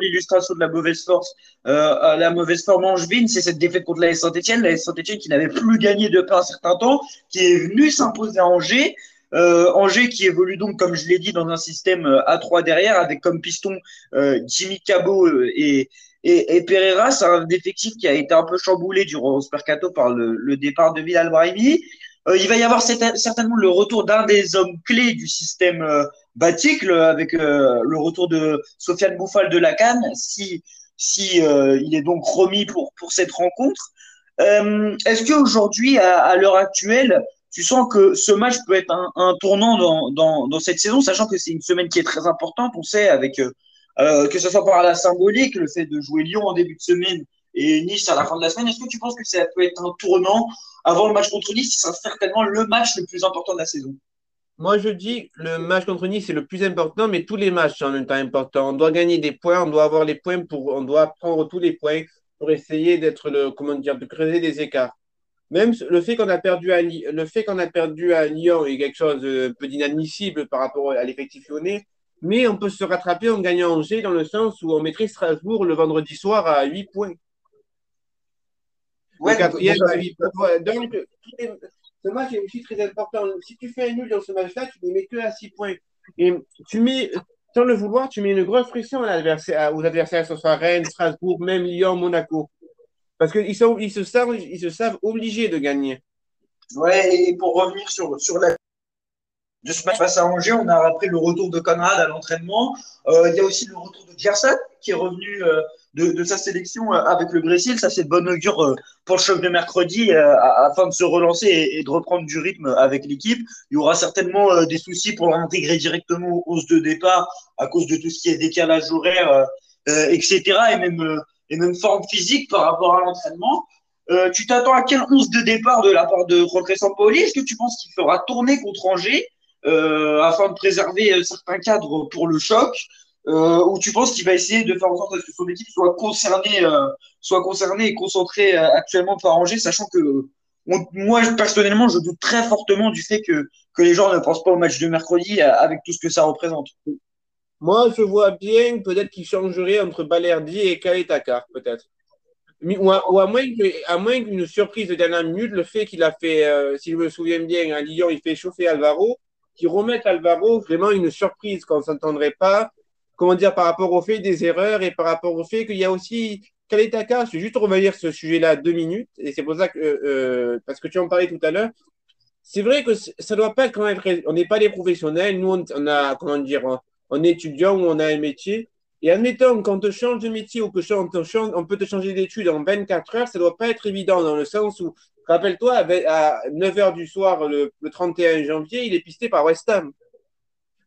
l'illustration de la mauvaise force, euh, la mauvaise forme angevine, c'est cette défaite contre la Saint-Etienne, la Saint-Etienne qui n'avait plus gagné depuis un certain temps, qui est venue s'imposer à Angers, euh, Angers qui évolue donc, comme je l'ai dit, dans un système A3 euh, derrière, avec comme piston euh, Jimmy Cabot euh, et, et, et Pereira. C'est un effectif qui a été un peu chamboulé durant ce mercato par le, le départ de Vidal Brahimi. Euh, il va y avoir certainement le retour d'un des hommes clés du système euh, Batik, avec le retour de Sofiane Bouffal de la Cannes, si, si il est donc remis pour, pour cette rencontre. Est-ce qu'aujourd'hui, à, à l'heure actuelle, tu sens que ce match peut être un, tournant dans, dans, cette saison, sachant que c'est une semaine qui est très importante, on sait, avec euh, euh, que ce soit par la symbolique, le fait de jouer Lyon en début de semaine et Nice à la fin de la semaine. Est-ce que tu penses que ça peut être un tournant avant le match contre Nice? C'est certainement le match le plus important de la saison. Moi, je dis le match contre Nice c'est le plus important, mais tous les matchs sont en même temps importants. On doit gagner des points, on doit avoir les points pour, on doit prendre tous les points pour essayer d'être le, comment dire, de creuser des écarts. Même le fait qu'on a perdu à le fait qu'on a perdu à Lyon est quelque chose peu d'inadmissible par rapport à l'effectif lyonnais, mais on peut se rattraper en gagnant Angers dans le sens où on mettrait Strasbourg le vendredi soir à 8 points. Ouais, le quatrième, donc, ce match est aussi très important. Si tu fais un nul dans ce match-là, tu ne mets que à 6 points. Et tu mets, sans le vouloir, tu mets une grosse pression à aux adversaires, ce soit Rennes, Strasbourg, même Lyon, Monaco. Parce qu'ils ils se, savent, ils se savent obligés de gagner. Ouais, et pour revenir sur, sur la de ce match face à Angers, on a appris le retour de Conrad à l'entraînement. Euh, il y a aussi le retour de Gerson qui est revenu euh, de, de, sa sélection euh, avec le Brésil. Ça, c'est de bonne augure pour le choc de mercredi afin de se relancer et, et, de reprendre du rythme avec l'équipe. Il y aura certainement des soucis pour l'intégrer directement aux 11 de départ à cause de tout ce qui est décalage horaire, etc. Et même, et même forme physique par rapport à l'entraînement. Euh, tu t'attends à quel 11 de départ de la part de Jorge Sampaoli Est-ce que tu penses qu'il fera tourner contre Angers euh, afin de préserver euh, certains cadres pour le choc euh, ou tu penses qu'il va essayer de faire en sorte que son équipe soit concernée, euh, soit concernée et concentrée euh, actuellement par Angers, sachant que moi personnellement, je doute très fortement du fait que, que les gens ne pensent pas au match de mercredi avec tout ce que ça représente. Moi, je vois bien peut-être qu'il changerait entre Balerdi et Kaletaka, peut-être. Ou à, ou à, moins qu'une surprise de dernière minute, le fait qu'il a fait, euh, si je me souviens bien, à Lyon, il fait chauffer Alvaro, qui remette Alvaro vraiment une surprise qu'on ne s'entendrait pas, comment dire, par rapport au fait des erreurs et par rapport au fait qu'il y a aussi Kaletaka, je vais juste revenir sur ce sujet-là deux minutes, et c'est pour ça que, euh, parce que tu en parlais tout à l'heure, c'est vrai que ça doit pas quand même, on n'est pas des professionnels, nous on a, comment dire, on étudiant ou on a un métier, et admettons qu'on te change de métier ou que on, te change, on peut te changer d'études en 24 heures, ça ne doit pas être évident dans le sens où, rappelle-toi, à 9 h du soir le, 31 janvier, il est pisté par West Ham.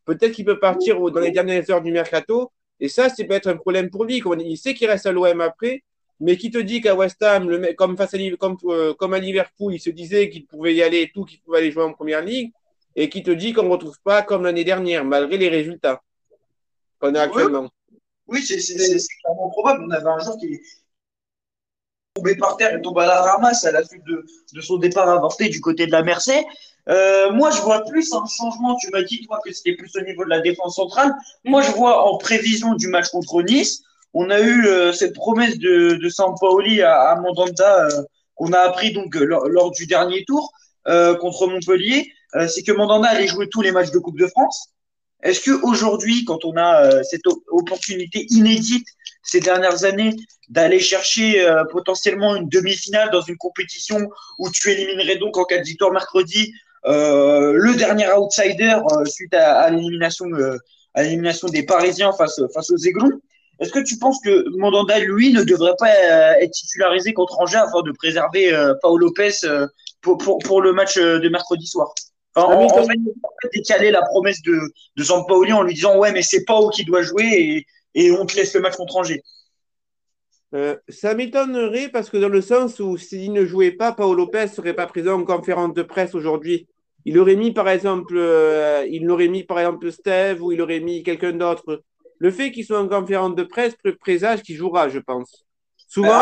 Peut-être qu'il peut partir dans les dernières heures du mercato, et ça, c'est peut-être un problème pour lui. Il sait qu'il reste à l'OM après, mais qui te dit qu'à West Ham, comme, face à, euh, comme à Liverpool, il se disait qu'il pouvait y aller et tout, qu'il pouvait aller jouer en première ligue, et qui te dit qu'on ne retrouve pas comme l'année dernière, malgré les résultats qu'on a actuellement. Oui, c'est clairement probable. On avait un joueur qui est tombé par terre et tombé à la ramasse à la suite de, de son départ avorté du côté de la Mercey. Euh, moi, je vois plus un changement. Tu m'as dit, toi, que c'était plus au niveau de la défense centrale. Moi, je vois en prévision du match contre Nice, on a eu euh, cette promesse de, de Sampaoli à, à Mandanda euh, qu'on a appris donc lors, lors, du dernier tour contre Montpellier. c'est que Mandanda allait jouer tous les matchs de Coupe de France. Est-ce que aujourd'hui, quand on a euh, cette opportunité inédite ces dernières années d'aller chercher euh, potentiellement une demi-finale dans une compétition où tu éliminerais donc en cas de victoire mercredi euh, le dernier outsider suite à, l'élimination l'élimination des Parisiens face face aux Aiglons, est-ce que tu penses que Mandanda lui ne devrait pas être titularisé contre Angers afin de préserver Paul Lopez pour, pour le match de mercredi soir? Enfin, en, en, fait, décaler la promesse de, de Sampaoli en lui disant ouais mais c'est Pau qui doit jouer et, et on te laisse le match contre Angers. Euh, ça m'étonnerait parce que dans le sens où s'il ne jouait pas, Paolo Lopez serait pas présent en conférence de presse aujourd'hui. Il aurait mis par exemple, euh, il aurait mis par exemple Steve ou il aurait mis quelqu'un d'autre. Le fait qu'il soit en conférence de presse présage qu'il jouera, je pense. Souvent,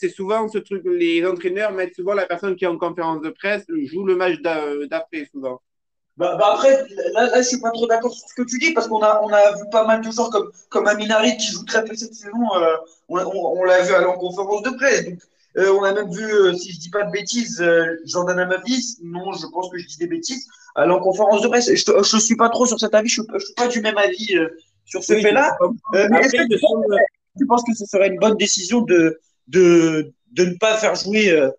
c'est souvent ce truc, les entraîneurs mettent souvent la personne qui est en conférence de presse joue le match d'après, souvent. Bah, bah, après, là, là, je suis pas trop d'accord sur ce que tu dis parce qu'on a, on a vu pas mal de joueurs comme, comme Aminari qui joue très peu cette saison. Euh, on, on, on l'a vu aller en conférence de presse. Donc, euh, on a même vu, euh, si je dis pas de bêtises, euh, Jordan Amavis. Non, je pense que je dis des bêtises. Aller en conférence de presse. Je, je suis pas trop sur cet avis. Je, je suis pas du même avis euh, sur ce fait-là. mais est-ce que, tu penses que ce serait une bonne décision de, de, de ne pas faire jouer euh,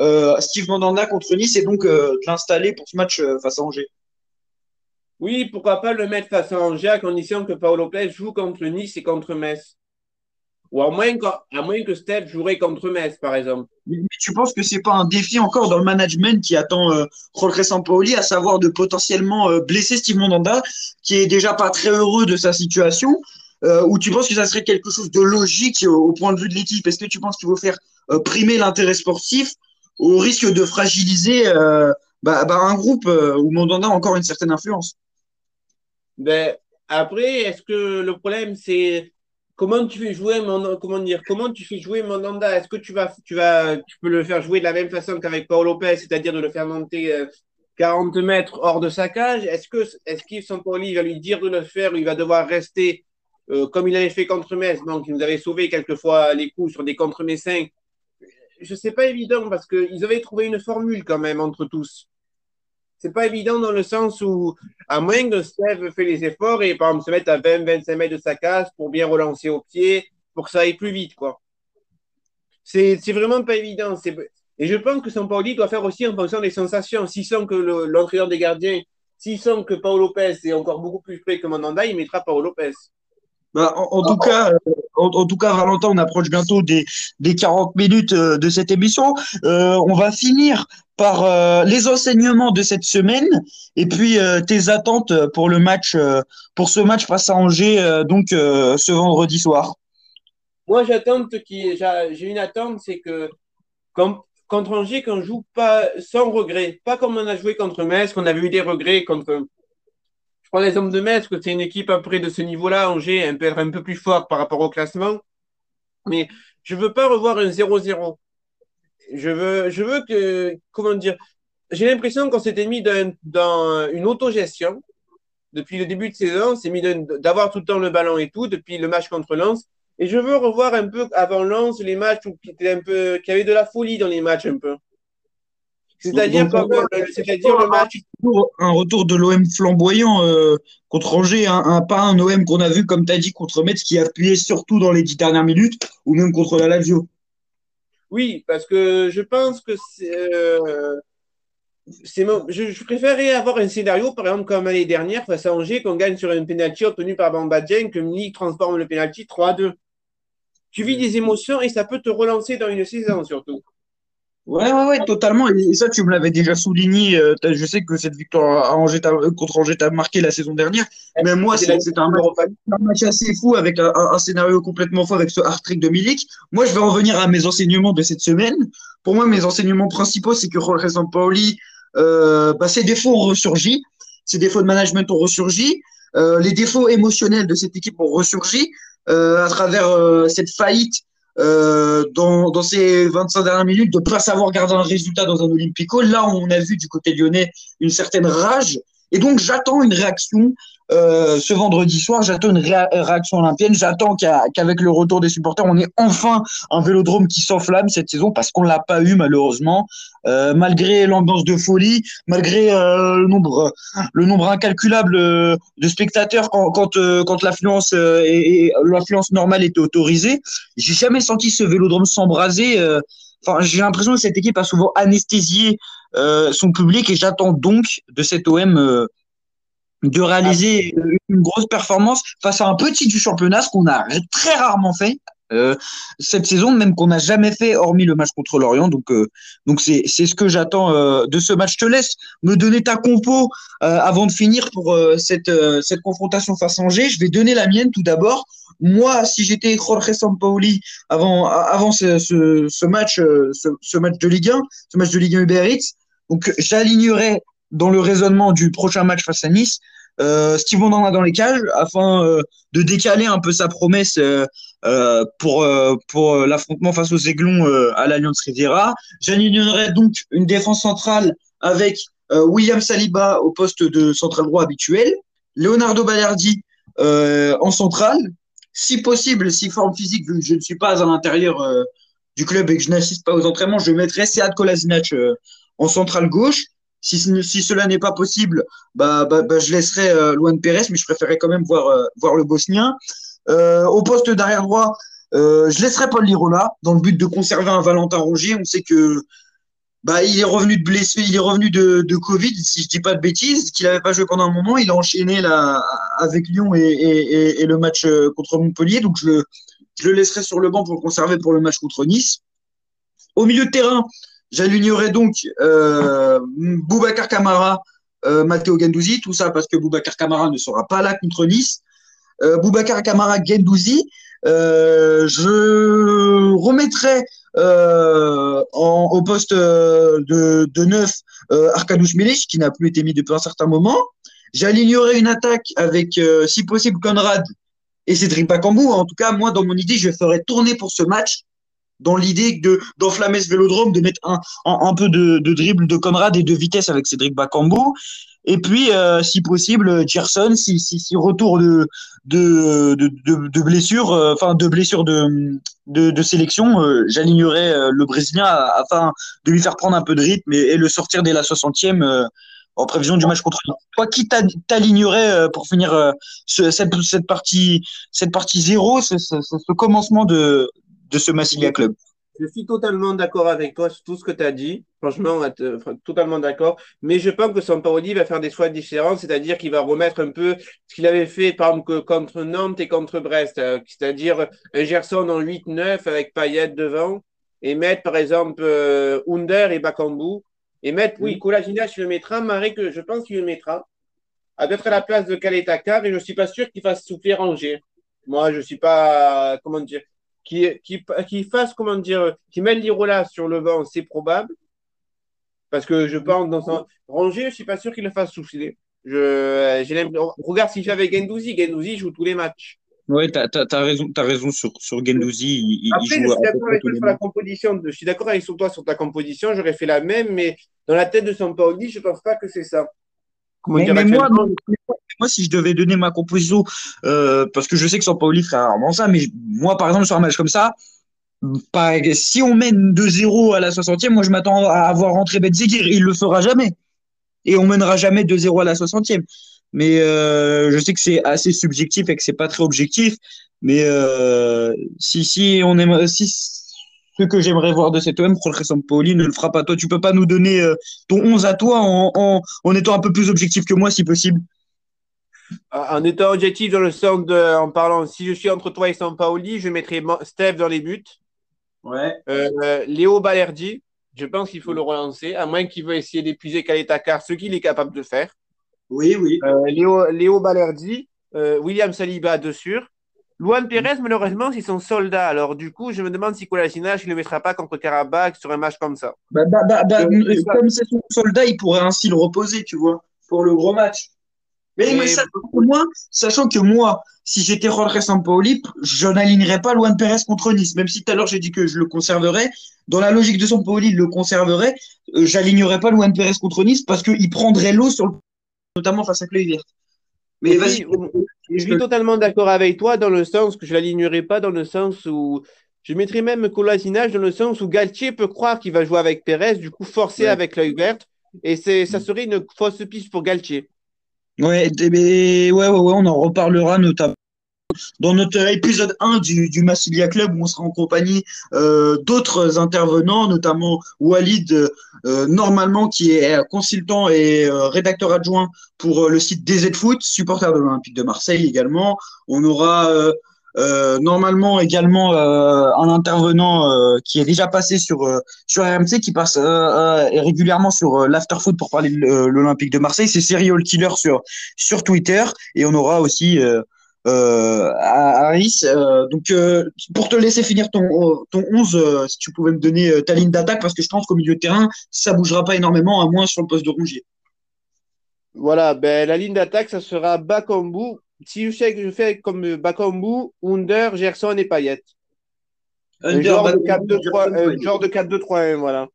euh, Steve Mandanda contre Nice et donc euh, de l'installer pour ce match euh, face à Angers? Oui, pourquoi pas le mettre face à Angers à condition que Paolo Lopez joue contre Nice et contre Metz ou à moins, que, à moins que Steph jouerait contre Metz, par exemple. Mais tu penses que c'est pas un défi encore dans le management qui attend euh, Jorge Sampaoli, à savoir de potentiellement euh, blesser Steve Mandanda, qui est déjà pas très heureux de sa situation, euh, ou tu penses que ça serait quelque chose de logique au, point de vue de l'équipe? Est-ce que tu penses qu'il faut faire euh, primer l'intérêt sportif au risque de fragiliser euh, bah, bah, un groupe où Mandanda a encore une certaine influence? Ben, Après, est-ce que le problème c'est comment tu fais jouer mon, comment dire comment tu fais jouer Mandanda? Est-ce que tu vas tu vas tu peux le faire jouer de la même façon qu'avec Paul Lopez, c'est-à-dire de le faire monter 40 mètres hors de sa cage? Est-ce que est-ce va lui dire de le faire ou il va devoir rester euh, comme il avait fait contre Metz, donc il nous avait sauvé quelquefois les coups sur des contre Messins. je sais pas évident parce qu'ils avaient trouvé une formule quand même entre tous. C'est pas évident dans le sens où, à moins que Steve fait les efforts et par exemple se mettre à 20-25 mètres de sa case pour bien relancer au pied, pour que ça aille plus vite, quoi. C'est vraiment pas évident. Et je pense que Sampaoli doit faire aussi en fonction des sensations. S'il sent que l'entraîneur des gardiens, s'il sent que Paolo Lopez est encore beaucoup plus près que Mandanda, il mettra Paolo Lopez. Bah, en, tout cas, euh, en, tout cas, Valentin, on approche bientôt des, des 40 minutes euh, de cette émission. Euh, on va finir par les enseignements de cette semaine et puis tes attentes pour le match, pour ce match face à Angers, donc ce vendredi soir. Moi, j'attends j'ai une attente, c'est que contre Angers, qu'on joue pas sans regret, pas comme on a joué contre Metz, qu'on avait eu des regrets contre prends l'exemple de Metz, que c'est une équipe après de ce niveau-là, Angers, un peu, un peu plus forte par rapport au classement. Mais je veux pas revoir un 0-0. Je veux, je veux que, comment dire, j'ai l'impression qu'on s'était mis dans, dans une autogestion. Depuis le début de saison, c'est mis d'avoir tout le temps le ballon et tout, depuis le match contre Lens. Et je veux revoir un peu avant Lens les matchs où qui était un peu, qui avait de la folie dans les matchs un peu. C'est-à-dire le match. Un retour de l'OM flamboyant euh, contre Angers, un, pas un OM qu'on a vu, comme tu as dit, contre Metz, qui a appuyé surtout dans les dix dernières minutes, ou même contre la Lazio. Oui, parce que je pense que c'est. Euh, je, je, préférerais avoir un scénario, par exemple, comme l'année dernière, face à Angers, qu'on gagne sur un penalty obtenu par Bamba Dieng, que Milik transforme le penalty 3-2. Tu vis des émotions et ça peut te relancer dans une saison, surtout. Ouais, ouais, ouais, totalement. Et ça, tu me l'avais déjà souligné. Euh, je sais que cette victoire à Angers, euh, contre Angers t'a marqué la saison dernière. Mais moi, c'est un, match assez fou avec un, un, scénario complètement fou avec ce hard-trick de Milik. Moi, je vais revenir à mes enseignements de cette semaine. Pour moi, mes enseignements principaux, c'est que Jorge Sampaoli, euh, bah, ses défauts ont ressurgi. Ses défauts de management ont ressurgi. Euh, les défauts émotionnels de cette équipe ont ressurgi euh, à travers euh, cette faillite euh, dans, dans ces 25 dernières minutes de ne pas savoir garder un résultat dans un Olympico. Là, on a vu du côté lyonnais une certaine rage. Et donc, j'attends une réaction euh, ce vendredi soir. J'attends une réaction olympienne. J'attends qu'avec le retour des supporters, on ait enfin un vélodrome qui s'enflamme cette saison parce qu'on l'a pas eu malheureusement. Euh, malgré l'ambiance de folie, malgré euh, le nombre, le nombre incalculable de spectateurs quand quand, euh, l'affluence normale était autorisée, j'ai jamais senti ce vélodrome s'embraser. Enfin, j'ai l'impression que cette équipe a souvent anesthésié son public et j'attends donc de cet OM de réaliser une grosse performance face à un petit du championnat, ce qu'on a très rarement fait euh, cette saison, même qu'on n'a jamais fait, hormis le match contre Lorient. Donc, euh, donc c'est c'est ce que j'attends euh, de ce match. Je te laisse me donner ta compo avant de finir pour cette cette confrontation face Angers. Je vais donner la mienne tout d'abord. Moi, si j'étais Jorge Sampaoli avant avant ce, ce, ce match ce, ce, match de Ligue 1, ce match de Ligue 1 Uber Eats, donc j'alignerais dans le raisonnement du prochain match face à Nice euh, Steve a dans les cages afin euh, de décaler un peu sa promesse euh, euh pour pour l'affrontement face aux Aiglons à l'Alliance Riviera. J'alignerai donc une défense centrale avec William Saliba au poste de central droit habituel, Leonardo Balerdi en centrale, si possible, si forme physique, vu que je ne suis pas à l'intérieur du club et que je n'assiste pas aux entraînements, je mettrai Sead Kolasinac en centrale gauche. Si, cela n'est pas possible, bah, bah, bah je laisserai euh, Luan Pérez, mais je préférerais quand même voir, euh, le Bosnien. Euh, au poste d'arrière droit, euh, je laisserai Paul Lirola dans le but de conserver un Valentin Rongier. On sait que il est revenu de blessé, il est revenu de, Covid, si je dis pas de bêtises, qu'il n'avait pas joué pendant un moment. Il a enchaîné avec Lyon et, le match contre Montpellier, donc je je le laisserai sur le banc pour le conserver pour le match contre Nice. Au milieu de terrain, J'alignerai donc euh, Boubacar Kamara, euh, Matteo Gendouzi, tout ça parce que Boubacar Kamara ne sera pas là contre Nice. Euh, Boubacar Kamara, Gendouzi. Euh, je remettrai euh, au poste de, de neuf euh, Arkadouche Milic, qui n'a plus été mis depuis un certain moment. J'alignerai une attaque avec, si possible, Conrad et Cédric Bakambu. En tout cas, moi, dans mon idée, je ferai tourner pour ce match dans l'idée de d'enflammer ce vélodrome, de mettre un, un, peu de, de, dribble de Conrad et de vitesse avec Cédric Bakambu. Et puis, euh, si possible, Gerson, si, si, retour de, de, de, blessure, euh, enfin de blessure de, de, sélection, euh, j'alignerai le Brésilien afin de lui faire prendre un peu de rythme et, le sortir dès la 60e en prévision du match contre. Toi, qui t'alignerais pour finir cette, cette, partie, cette partie zéro, ce, ce, ce commencement de, de ce Massilia Club je suis totalement d'accord avec toi sur tout ce que tu as dit. Franchement, totalement d'accord. Mais je pense que Sampaoli va faire des choix différents, c'est-à-dire qu'il va remettre un peu ce qu'il avait fait, par exemple, contre Nantes et contre Brest, euh, c'est-à-dire un Gerson en 8-9 avec Payet devant et mettre, par exemple, euh, Under et Bakambu. Et mettre, oui, Colagina, je le mettra. Marek, je pense qu'il le mettra. À peut-être à la place de Kaletakar et je suis pas sûr qu'il fasse souffler Ranger. Moi, je suis pas, comment dire, qui, qui, qui fasse, comment dire, qui mène l'Irola sur le banc, c'est probable. Parce que je pense dans son rangé, je suis pas sûr qu'il le fasse souffler. Je, j'ai regarde si j'avais Gendouzi, Gendouzi joue tous les matchs. Oui, tu as, raison, as raison sur, sur Gendouzi. Il, Après, je suis d'accord avec toi sur la composition. je suis d'accord avec toi sur ta composition. J'aurais fait la même, mais dans la tête de Sampaoli, je pense pas que c'est ça. Mais, moi, moi, si je devais donner ma composition, euh, parce que je sais que Sampaoli ferait rarement ça, mais moi, par exemple, sur un match comme ça, si on mène 2-0 à la 60e, moi, je m'attends à avoir rentré Benzegir. Il le fera jamais. Et on mènera jamais 2-0 à la 60e. Mais euh, je sais que c'est assez subjectif et que c'est pas très objectif. Mais euh, si, si on aime, si ce que j'aimerais voir de cet OM, Jorge Sampaoli ne le fera pas. Toi, tu peux pas nous donner euh, ton 11 à toi en, en, en étant un peu plus objectif que moi, si possible. En étant objectif dans le sens de, en parlant, si je suis entre toi et Sampaoli, je mettrai Steph dans les buts. Ouais. Euh, Léo Balerdi, je pense qu'il faut le relancer, à moins qu'il veuille essayer d'épuiser Kaletakar, ce qu'il est capable de faire. Oui, oui. Euh, Léo, Léo Balerdi, euh, William Saliba, de sûr. Luan Pérez, malheureusement, c'est son soldat. Alors, du coup, je me demande si Kolasinac ne le mettra pas contre Karabakh sur un match comme ça. Bah, bah, bah, bah comme c'est son soldat, il pourrait ainsi le reposer, tu vois, pour le gros match. Mais, mais sachant, que moi, sachant que moi, si j'étais Jorge Sampaoli, je n'alignerais pas Luan Pérez contre Nice. Même si tout à l'heure j'ai dit que je le conserverais, dans la logique de Sampaoli, il le conserverait. Euh, j'alignerais pas Luan Pérez contre Nice parce qu'il prendrait l'eau sur le, notamment face à Clé Mais vas-y. Je suis totalement d'accord avec toi dans le sens que je l'alignerai pas dans le sens où je mettrais même Colasinage dans le sens où Galtier peut croire qu'il va jouer avec Pérez, du coup forcer avec l'œil vert. Et c'est, ça mm. serait une fausse piste pour Galtier. Ouais, mais ouais, ouais, ouais, on en reparlera notamment dans notre épisode 1 du, Massilia Club où on sera en compagnie euh, d'autres intervenants, notamment Walid, euh, normalement qui est consultant et euh, rédacteur adjoint pour le site DZ Foot, supporter de l'Olympique de Marseille également. On aura normalement également un intervenant qui est déjà passé sur sur RMC, qui passe régulièrement sur l'afterfoot pour parler de l'Olympique de Marseille. C'est Serial Killer sur sur Twitter et on aura aussi euh, Harris. donc, pour te laisser finir ton, ton 11, si tu pouvais me donner ta ligne d'attaque, parce que je pense qu'au milieu de terrain, ça bougera pas énormément, à moins sur le poste de Rougier. Voilà, ben, la ligne d'attaque, ça sera Bakambu, si je fais, je fais comme Bakambu, Under, Gerson et Payet. Un genre, de 4-2-3-1, voilà.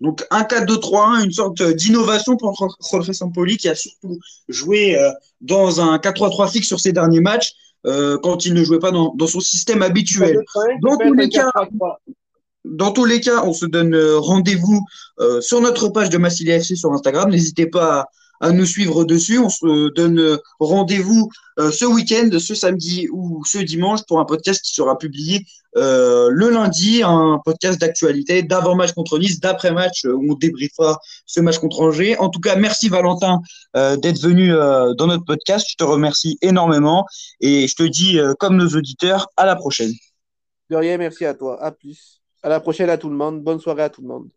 Donc un 4-2-3-1, une sorte d'innovation pour Jorge Sampoli qui a surtout joué euh, dans un 4-3-3 fixe sur ses derniers matchs euh, quand il ne jouait pas dans, dans son système habituel. Dans tous, les cas, dans tous les cas, on se donne euh, rendez-vous sur notre page de Massilia FC sur Instagram. N'hésitez pas à nous suivre dessus. On se donne rendez-vous euh, ce week-end, ce samedi ou ce dimanche pour un podcast qui sera publié euh, le lundi, un podcast d'actualité, d'avant-match contre Nice, d'après-match euh, où on débriefera ce match contre Angers. En tout cas, merci Valentin d'être venu dans notre podcast. Je te remercie énormément et je te dis, comme nos auditeurs, à la prochaine. De rien, merci à toi. À plus. À la prochaine à tout le monde. Bonne soirée à tout le monde.